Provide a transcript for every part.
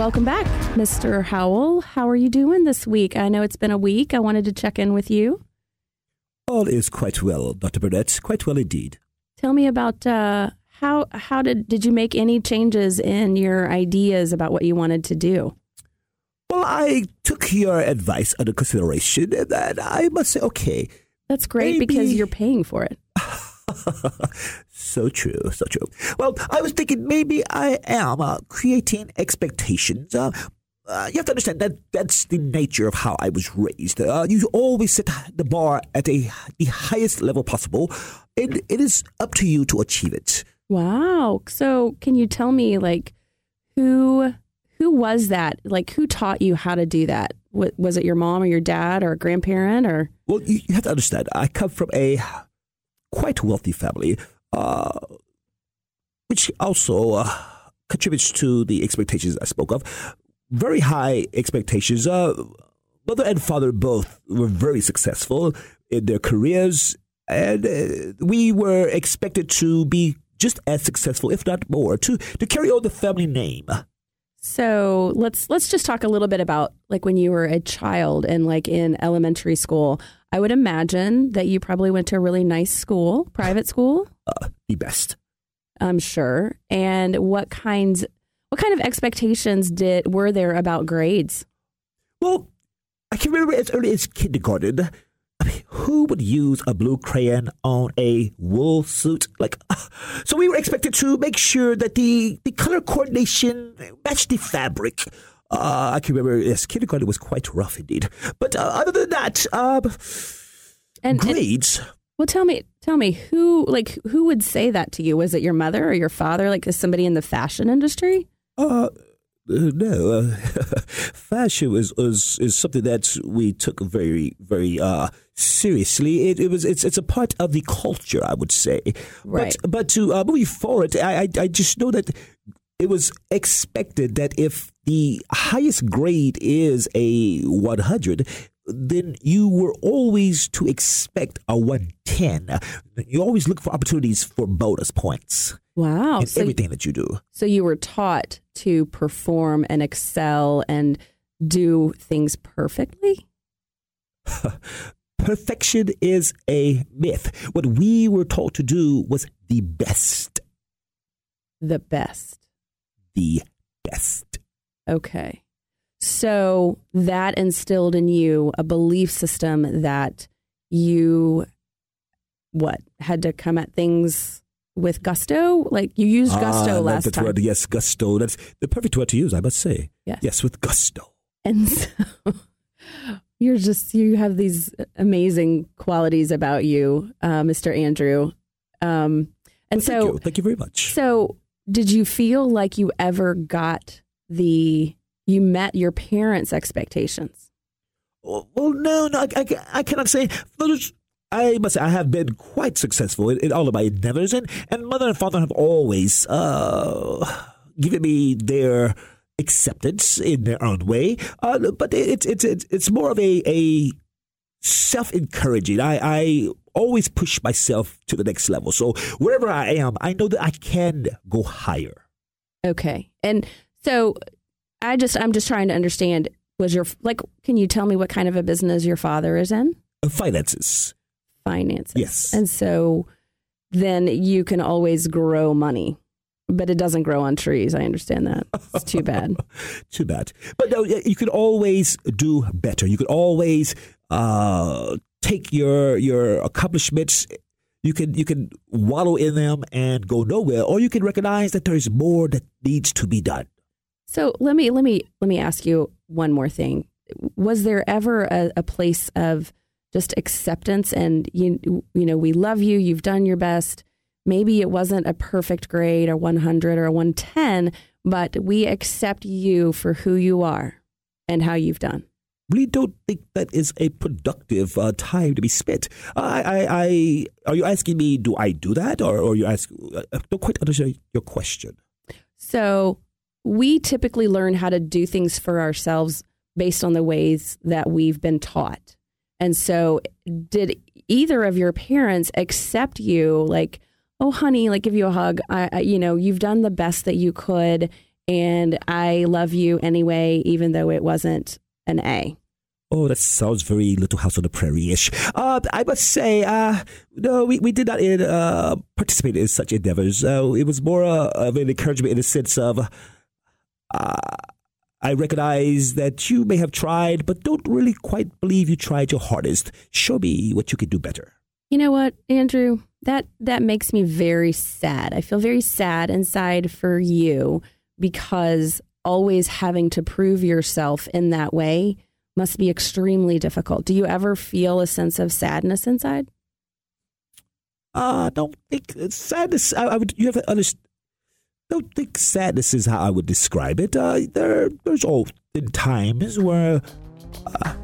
welcome back, Mr. Howell. How are you doing this week? I know it's been a week. I wanted to check in with you. All is quite well, Dr. Burnett. Quite well indeed. Tell me about uh, how how did did you make any changes in your ideas about what you wanted to do? Well, I took your advice under consideration, and I must say, okay. That's great maybe- because you're paying for it. so true, so true. Well, I was thinking maybe I am uh, creating expectations. Uh, uh, you have to understand that that's the nature of how I was raised. Uh, you always set the bar at a the highest level possible, and it is up to you to achieve it. Wow. So, can you tell me like who who was that? Like who taught you how to do that? Was it your mom or your dad or a grandparent or Well, you, you have to understand. I come from a quite wealthy family, uh, which also uh, contributes to the expectations I spoke of. Very high expectations. Uh, mother and father both were very successful in their careers, and uh, we were expected to be just as successful, if not more, to to carry on the family name. So let's let's just talk a little bit about like when you were a child and like in elementary school. I would imagine that you probably went to a really nice school, private school. Uh, the best. I'm sure. And what kinds what kind of expectations did were there about grades? Well, I can remember as early as kindergarten. I mean, who would use a blue crayon on a wool suit? Like, so we were expected to make sure that the, the color coordination matched the fabric. Uh, I can remember, yes, kindergarten was quite rough indeed. But uh, other than that, um, And, and grades. well, tell me, tell me who like who would say that to you? Was it your mother or your father? Like is somebody in the fashion industry? Uh, uh, no, uh, fashion is, is is something that we took very very uh seriously. It, it was it's it's a part of the culture, I would say. Right. But but to uh, moving forward, I, I I just know that it was expected that if the highest grade is a 100 then you were always to expect a 110 you always look for opportunities for bonus points Wow. in So, everything that you do so you were taught to perform and excel and do things perfectly? Perfection is a myth. What we were taught to do was the best. The best. The best. Okay. So that instilled in you a belief system that you what had to come at things with gusto like you used gusto Ah, last that's time Word. Yes, gusto. That's the perfect word to use, I must say. Yes. Yes, with gusto. and so you're just you have these amazing qualities about you uh, mr andrew um, and Thank so you. Thank you very much. So, did you feel like you ever got the you met your parents' expectations? Well, well, no, no, I, I, I cannot say. I must say, I have been quite successful in, in all of my endeavors, and, and mother and father have always uh, given me their acceptance in their own way. Uh, but it's it's it's it's more of a a self encouraging. I I always push myself to the next level. So wherever I am, I know that I can go higher. Okay, and so I just I'm just trying to understand. Was your like? Can you tell me what kind of a business your father is in? Uh, finances. Finances. Yes. And so then you can always grow money, but it doesn't grow on trees. I understand that. It's too bad. Too bad. But no, you could always do better. You could always uh, take your your accomplishments. You can you can wallow in them and go nowhere, or you can recognize that there is more that needs to be done. So let me let me let me ask you one more thing. Was there ever a, a place of just acceptance and you you know we love you, you've done your best. Maybe it wasn't a perfect grade, or 100 or a 110, but we accept you for who you are and how you've done. Really don't think that is a productive uh, time to be spent. I, I, I, are you asking me, do I do that, or, or you ask? I don't quite understand your question. So we typically learn how to do things for ourselves based on the ways that we've been taught. And so, did either of your parents accept you, like, oh, honey, like give you a hug? I, I, you know, you've done the best that you could, and I love you anyway, even though it wasn't an A. Oh, that sounds very Little House on the Prairie ish. Uh, I must say, uh, no, we, we did not uh, participate in such endeavors. Uh, it was more uh, of an encouragement in the sense of uh, I recognize that you may have tried, but don't really quite believe you tried your hardest. Show me what you could do better. You know what, Andrew? That that makes me very sad. I feel very sad inside for you because always having to prove yourself in that way must be extremely difficult. Do you ever feel a sense of sadness inside? Uh, I don't think sadness. I, I, would. You have to understand. I don't think sadness is how I would describe it. Uh, there, there's often times where uh,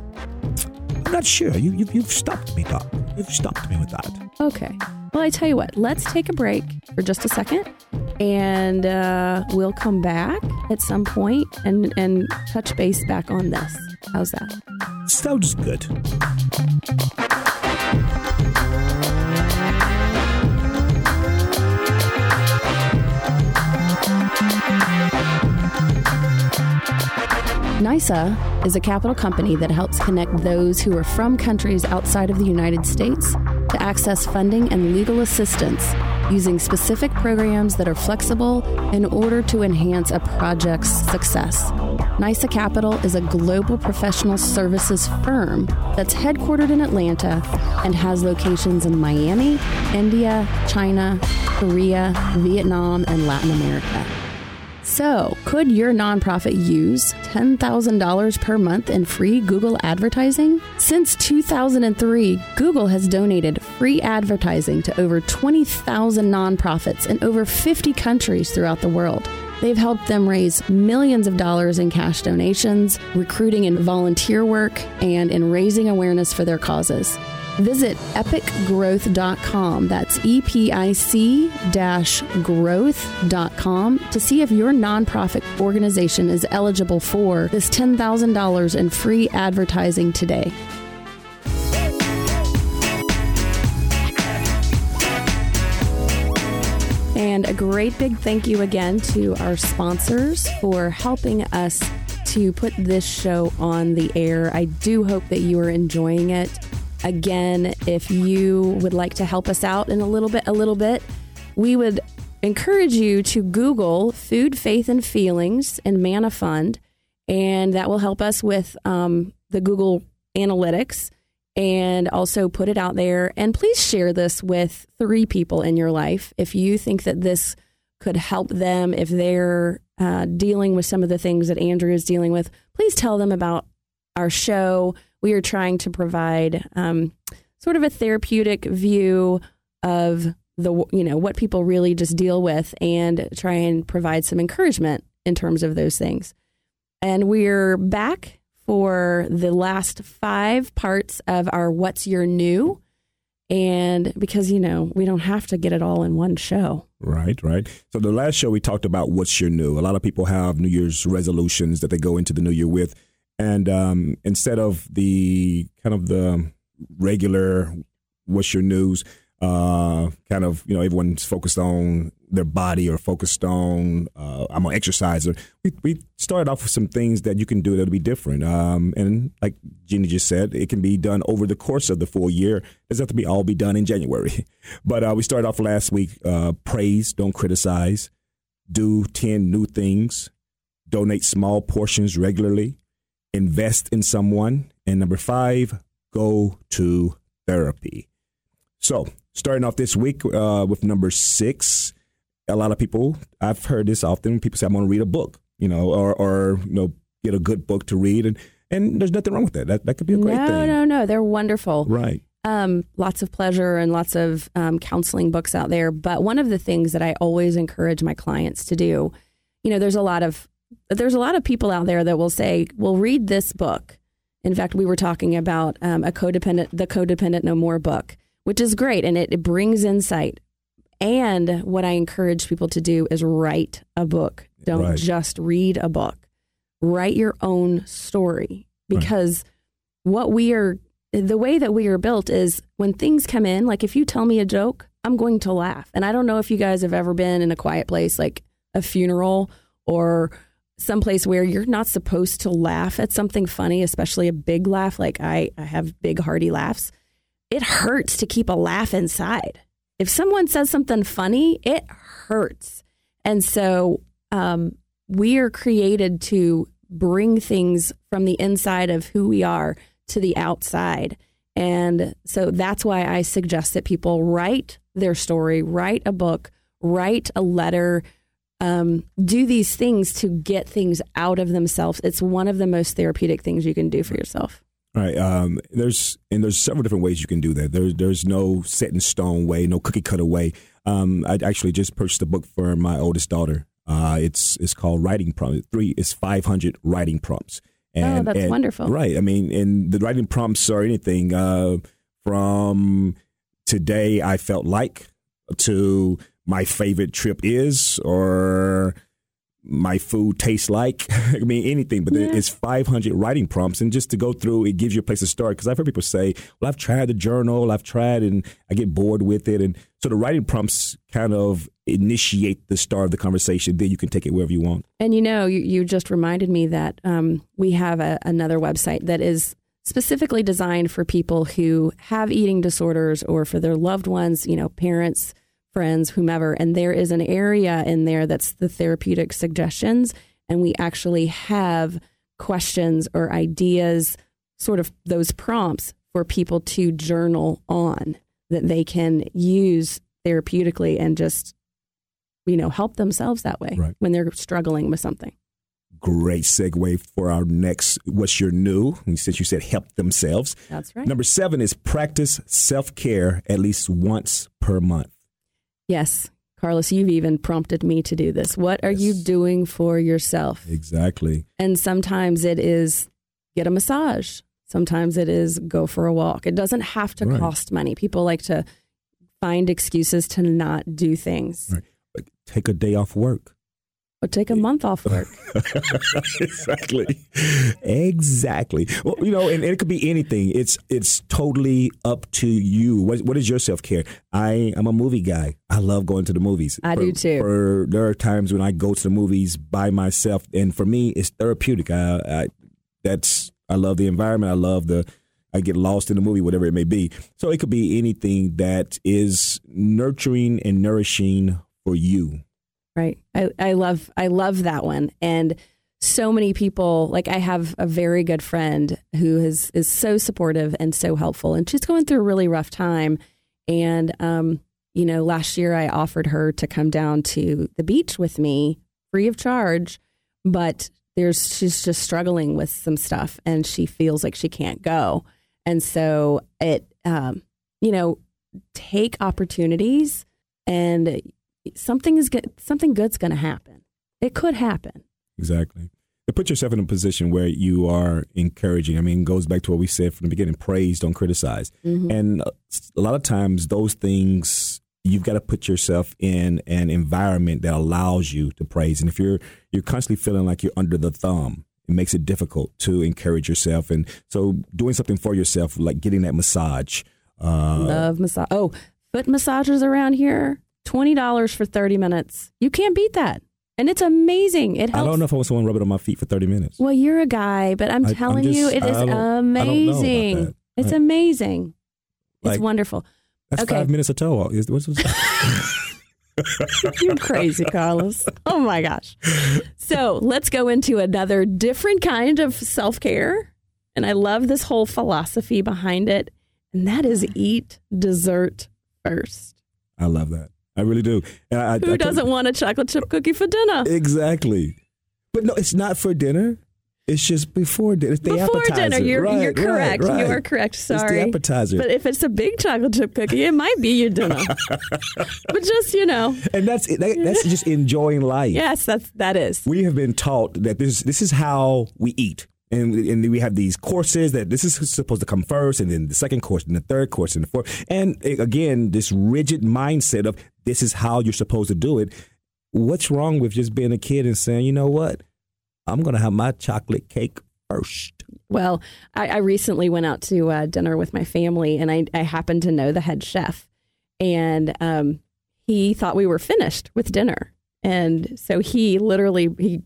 I'm not sure. You, you, you've stopped me, Doc. You've stopped me with that. Okay. Well, I tell you what. Let's take a break for just a second, and uh, we'll come back at some point and and touch base back on this. How's that? Sounds good. NYSA is a capital company that helps connect those who are from countries outside of the United States to access funding and legal assistance using specific programs that are flexible in order to enhance a project's success. NISA Capital is a global professional services firm that's headquartered in Atlanta and has locations in Miami, India, China, Korea, Vietnam, and Latin America. So, could your nonprofit use $10,000 per month in free Google advertising? Since 2003, Google has donated free advertising to over 20,000 nonprofits in over 50 countries throughout the world. They've helped them raise millions of dollars in cash donations, recruiting and volunteer work, and in raising awareness for their causes. Visit epicgrowth.com. That's E P I C growth.com to see if your nonprofit organization is eligible for this $10,000 in free advertising today. And a great big thank you again to our sponsors for helping us to put this show on the air. I do hope that you are enjoying it. Again, if you would like to help us out in a little bit, a little bit, we would encourage you to Google Food, Faith, and Feelings and Mana Fund, and that will help us with um, the Google Analytics and also put it out there. And please share this with three people in your life if you think that this could help them if they're uh, dealing with some of the things that Andrew is dealing with. Please tell them about our show. We are trying to provide um, sort of a therapeutic view of the you know what people really just deal with and try and provide some encouragement in terms of those things. And we're back for the last five parts of our What's Your New. And because, you know, we don't have to get it all in one show. Right, right. So the last show we talked about what's your new. A lot of people have New Year's resolutions that they go into the new year with. And um, instead of the kind of the regular what's your news, uh, kind of, you know, everyone's focused on their body or focused on, uh, I'm an exerciser. We, we started off with some things that you can do that'll be different. Um, and like Jeannie just said, it can be done over the course of the full year. It doesn't have to be all be done in January. But uh, we started off last week, uh, praise, don't criticize, do 10 new things, donate small portions regularly, invest in someone, and number five, go to therapy. So, starting off this week uh, with number six, a lot of people, I've heard this often. People say, I'm going to read a book, you know, or, or, you know, get a good book to read. And, and there's nothing wrong with that. That, that could be a great no, thing. No, no, no. They're wonderful. Right. Um, lots of pleasure and lots of um, counseling books out there. But one of the things that I always encourage my clients to do, you know, there's a lot of there's a lot of people out there that will say, "Well, read this book." In fact, we were talking about um, a codependent, the codependent no more book, which is great and it, it brings insight. And what I encourage people to do is write a book. Don't Right. just read a book. Write your own story because what we are the way that we are built is when things come in, like if you tell me a joke, I'm going to laugh. And I don't know if you guys have ever been in a quiet place like a funeral or someplace where you're not supposed to laugh at something funny, especially a big laugh. Like I, I have big hearty laughs. It hurts to keep a laugh inside. If someone says something funny, it hurts. And so um, we are created to bring things from the inside of who we are to the outside. And so that's why I suggest that people write their story, write a book, write a letter, um, do these things to get things out of themselves. It's one of the most therapeutic things you can do for yourself. All right. Um, there's and there's several different ways you can do that. There's there's no set in stone way, no cookie cutter way. Um, I actually just purchased a book for my oldest daughter. Uh, it's it's called Writing Prompts. Three is 500 writing prompts. And, oh, that's and, wonderful. Right. I mean, and the writing prompts are anything uh, from today I felt like to my favorite trip is or my food tastes like. I mean, anything, but yeah. it's 500 writing prompts. And just to go through, it gives you a place to start. Because I've heard people say, well, I've tried the journal, I've tried, and I get bored with it. And so the writing prompts kind of initiate the start of the conversation. Then you can take it wherever you want. And you know, you, you just reminded me that um, we have a, another website that is specifically designed for people who have eating disorders or for their loved ones, you know, parents friends, whomever. And there is an area in there that's the therapeutic suggestions. And we actually have questions or ideas, sort of those prompts for people to journal on that they can use therapeutically and just, you know, help themselves that way right. when they're struggling with something. Great segue for our next What's Your New? Since you said help themselves. That's right. Number seven is practice self care at least once per month. Yes. Carlos, you've even prompted me to do this. What are yes. you doing for yourself? Exactly. And sometimes it is get a massage. Sometimes it is go for a walk. It doesn't have to right. cost money. People like to find excuses to not do things. Right. take a day off work. Or take a month off work. exactly. Exactly. Well, you know, and, and, it could be anything. It's it's totally up to you. What, what is your self care? I I'm a movie guy. I love going to the movies. I for, do too. For, there are times when I go to the movies by myself, and for me, it's therapeutic. I, I that's I love the environment. I love the I get lost in the movie, whatever it may be. So it could be anything that is nurturing and nourishing for you. Right. I, I love I love that one. And so many people like I have a very good friend who is is so supportive and so helpful and she's going through a really rough time. And um, you know, last year I offered her to come down to the beach with me free of charge, but there's she's just struggling with some stuff and she feels like she can't go. And so it um, you know, take opportunities and something is good, something good's going to happen. It could happen. Exactly. To put yourself in a position where you are encouraging. I mean, goes back to what we said from the beginning: praise, don't criticize. Mm-hmm. And uh, a lot of times, those things you've got to put yourself in an environment that allows you to praise. And if you're you're constantly feeling like you're under the thumb, it makes it difficult to encourage yourself. And so, doing something for yourself, like getting that massage. Uh, Love massage. Oh, foot massagers around here $20 for 30 minutes. You can't beat that. And it's amazing. It helps. I don't know if I want someone rubbing on my feet for 30 minutes. Well, you're a guy, but I'm I, telling I'm just, you, it is amazing. It's I, amazing. Like, it's wonderful. That's okay. five minutes of toe walk. You're crazy, Carlos. Oh my gosh. So let's go into another different kind of self care. And I love this whole philosophy behind it. And that is eat dessert first. I love that. I really do. I, Who I doesn't want a chocolate chip cookie for dinner? Exactly. But no, it's not for dinner. It's just before dinner. It's the before appetizer. dinner, you're, right, you're correct. Right, right. You are correct. Sorry. It's the appetizer. But if it's a big chocolate chip cookie, it might be your dinner. but just you know. And that's that, that's just enjoying life. Yes, that's that is. We have been taught that this this is how we eat and and we have these courses that this is supposed to come first, and then the second course, and the third course, and the fourth. And again, this rigid mindset of this is how you're supposed to do it. What's wrong with just being a kid and saying, you know what, I'm going to have my chocolate cake first? Well, I, I recently went out to uh, dinner with my family, and I, I happened to know the head chef, and um, he thought we were finished with dinner And so he literally he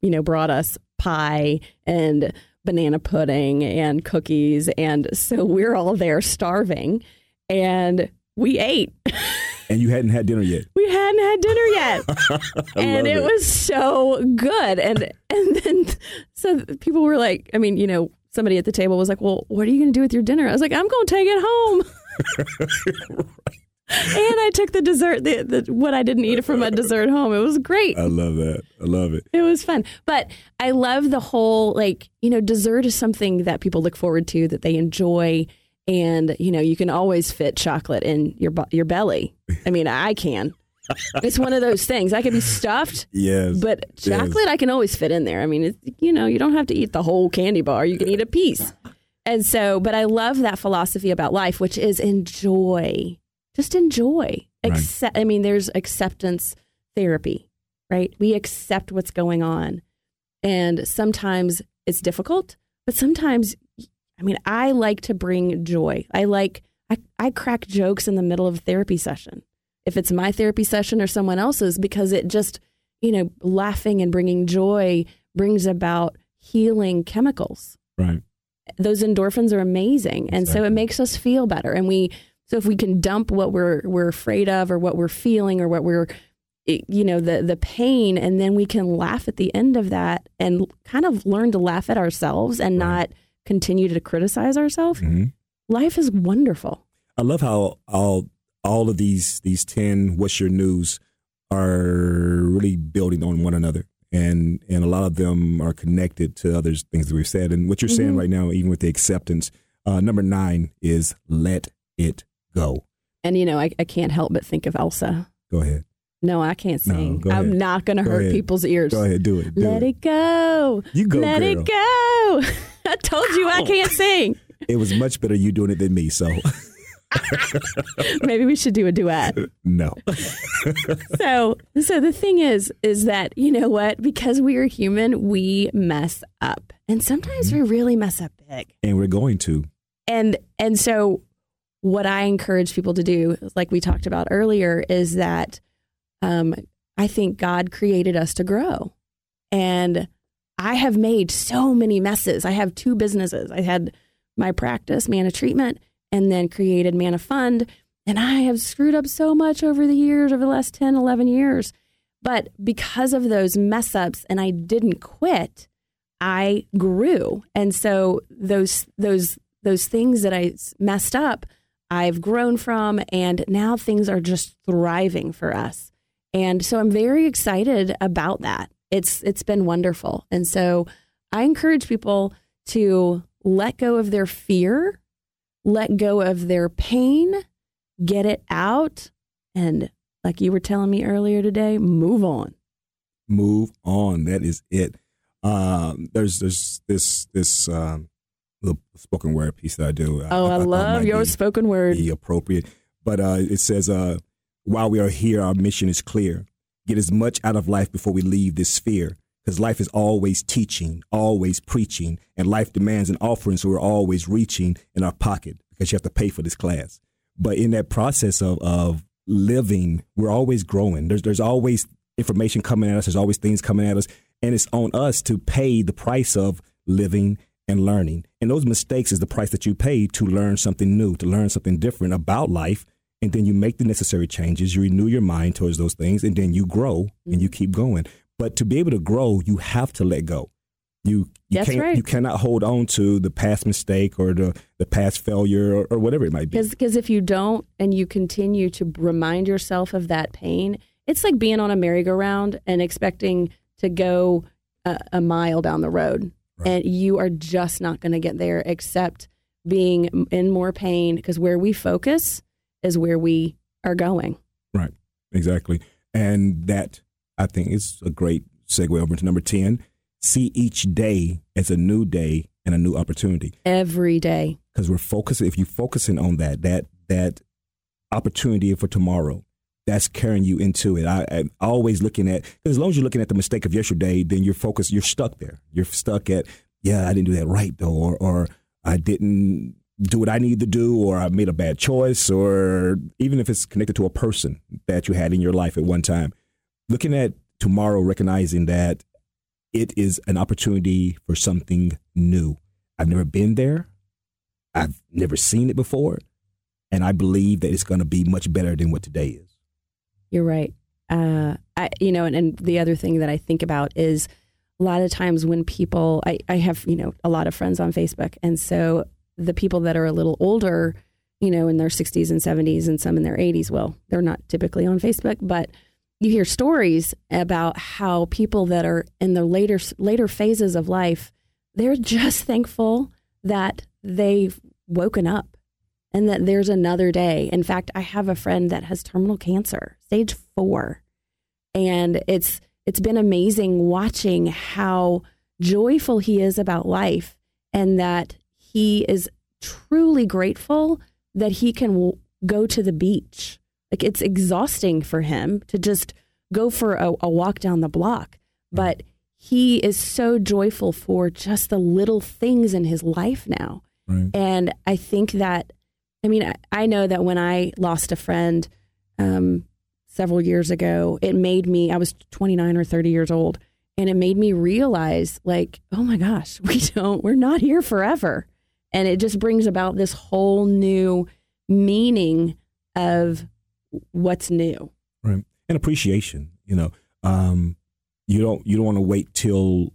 you know brought us pie and banana pudding and cookies and so we're all there starving and we ate. and you hadn't had dinner yet. We hadn't had dinner yet. and it, it. was so good. And and then so people were like, I mean, you know, somebody at the table was like, "Well, what are you going to do with your dinner?" I was like, "I'm going to take it home." and I took the dessert, the, the, what I didn't eat from my dessert home. It was great. I love that. I love it. It was fun. But I love the whole, like, you know, dessert is something that people look forward to, that they enjoy. And, you know, you can always fit chocolate in your, your belly. I mean, I can. it's one of those things. I can be stuffed, Yes. but Yes. chocolate I can always fit in there. I mean, it's, you know, you don't have to eat the whole candy bar. You can eat a piece. And so, but I love that philosophy about life, which is enjoy. Just enjoy. Right. Accept. I mean, there's acceptance therapy, right? We accept what's going on, and sometimes it's difficult, but sometimes, I mean, I like to bring joy. I like I, I crack jokes in the middle of a therapy session, if it's my therapy session or someone else's, because it just you know, laughing and bringing joy brings about healing chemicals right. those endorphins are amazing and so it makes us feel better and we so if we can dump what we're we're afraid of or what we're feeling or what we're you know the the pain and then we can laugh at the end of that and kind of learn to laugh at ourselves and not continue to criticize ourselves hmm life is wonderful I love how all all of these these ten what's your news are really building on one another. And and a lot of them are connected to other things that we've said. And what you're saying Mhm. right now, even with the acceptance, uh, number nine is let it go. and you know I, I can't help but think of elsa Go ahead. no i can't sing ahead. i'm not going to hurt ahead. people's ears Go ahead, do it. Do let it go You go, let girl. it go i told you i can't sing It was much better you doing it than me. So maybe we should do a duet no. so so the thing is is that you know what because we are human we mess up and sometimes mm-hmm. we really mess up big And we're going to. and and so what i encourage people to do like we talked about earlier is that um, i think god created us to grow. And i have made so many messes. I have two businesses. I had my practice mana treatment and then created mana fund. And i have screwed up so much over the years over the last 10 11 years. But because of those mess ups and i didn't quit i grew. And so those those those things that i messed up i've grown from and now things are just thriving for us and so i'm very excited about that it's it's been wonderful and so i encourage people to let go of their fear let go of their pain get it out and like you were telling me earlier today move on move on. That is it. Um, there's there's this this um, little spoken word piece that I do. oh i, thought love your spoken word be appropriate. But uh, it says, uh, while we are here, our mission is clear. Get as much out of life before we leave this sphere. Because life is always teaching, always preaching, and life demands an offering, so we're always reaching in our pocket because you have to pay for this class. But in that process of, of living, we're always growing. There's there's always information coming at us. There's always things coming at us, and it's on us to pay the price of living and learning. And those mistakes is the price that you pay to learn something new, to learn something different about life. And then you make the necessary changes. You renew your mind towards those things, and then you grow and you mm-hmm. keep going. But to be able to grow, you have to let go. You you That's can't right. you cannot hold on to the past mistake or the the past failure or, or whatever it might be. Because if you don't and you continue to remind yourself of that pain, it's like being on a merry-go-round and expecting to go a, a mile down the road. Right. And you are just not going to get there except being in more pain because where we focus is where we are going. Right. Exactly. And that I think is a great segue over to number 10. See each day as a new day and a new opportunity. Every day. Because we're focusing if you're focusing on that, that that opportunity for tomorrow, that's carrying you into it. I, I'm always looking at as long as you're looking at the mistake of yesterday, then you're focused, you're stuck there. You're stuck at, yeah, I didn't do that right though, or or I didn't do what I need to do, or I made a bad choice, or even if it's connected to a person that you had in your life at one time. looking at tomorrow, recognizing that it is an opportunity for something new. I've never been there. I've never seen it before. And I believe that it's going to be much better than what today is. You're right. Uh, I, you know, and, and the other thing that I think about is a lot of times when people, I, I have, you know, a lot of friends on Facebook. And so the people that are a little older, you know, in their 60s and 70s and some in their 80s, well, they're not typically on Facebook, but you hear stories about how people that are in the later later phases of life, they're just thankful that they've woken up and that there's another day. In fact, I have a friend that has terminal cancer, stage 4. And it's it's been amazing watching how joyful he is about life and that he is truly grateful that he can w- go to the beach. Like it's exhausting for him to just go for a, a walk down the block, but he is so joyful for just the little things in his life now. Right. And I think that, I mean, I, I know that when I lost a friend um, several years ago, it made me, I was 29 or 30 years old, and it made me realize, like, oh my gosh, we don't, we're not here forever. And it just brings about this whole new meaning of what's new. Right. And appreciation, you know. Um, you don't you don't want to wait till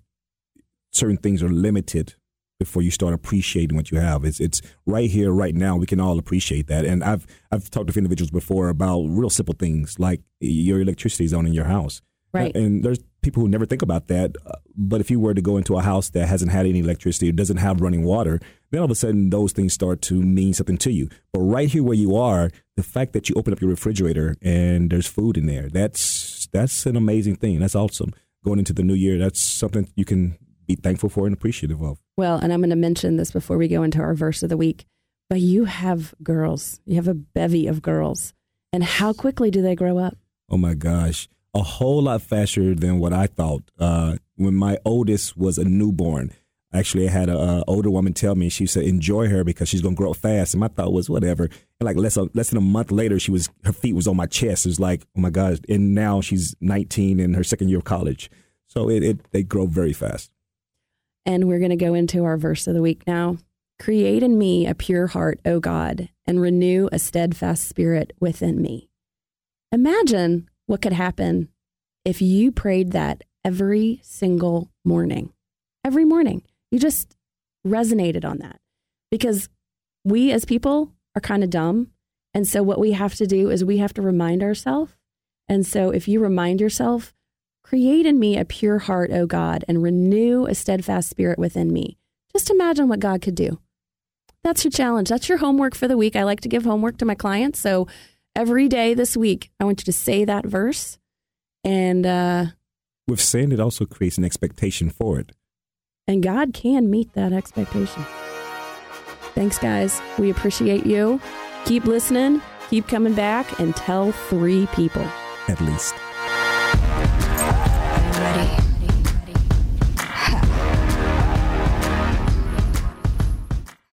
certain things are limited before you start appreciating what you have. It's it's right here, right now. We can all appreciate that. And I've I've talked to individuals before about real simple things like your electricity is on in your house. Right. And there's people who never think about that. Uh, But if you were to go into a house that hasn't had any electricity or doesn't have running water, then all of a sudden those things start to mean something to you. But right here where you are, the fact that you open up your refrigerator and there's food in there, that's that's an amazing thing. That's awesome. Going into the new year, that's something you can be thankful for and appreciative of. Well, and I'm going to mention this before we go into our verse of the week, but you have girls. You have a bevy of girls. And how quickly do they grow up? Oh my gosh, a whole lot faster than what I thought. Uh, when my oldest was a newborn, actually, I had an older woman tell me she said enjoy her because she's gonna grow up fast. And my thought was whatever. And like less less than a month later, she was her feet was on my chest. It was like oh my gosh. And now she's 19 in her second year of college. So it, it they grow very fast. And we're going to go into our verse of the week now. Create in me a pure heart, O God, and renew a steadfast spirit within me. Imagine what could happen if you prayed that every single morning. Every morning. You just resonated on that. Because we as people are kind of dumb. And so what we have to do is we have to remind ourselves. And so if you remind yourself, create in me a pure heart, O God, and renew a steadfast spirit within me. Just imagine what God could do. That's your challenge. That's your homework for the week. I like to give homework to my clients. So every day this week, I want you to say that verse. And uh, With sin, it also creates an expectation for it. and God can meet that expectation. Thanks, guys. We appreciate you. Keep listening, keep coming back, and tell three people. At least. Ready.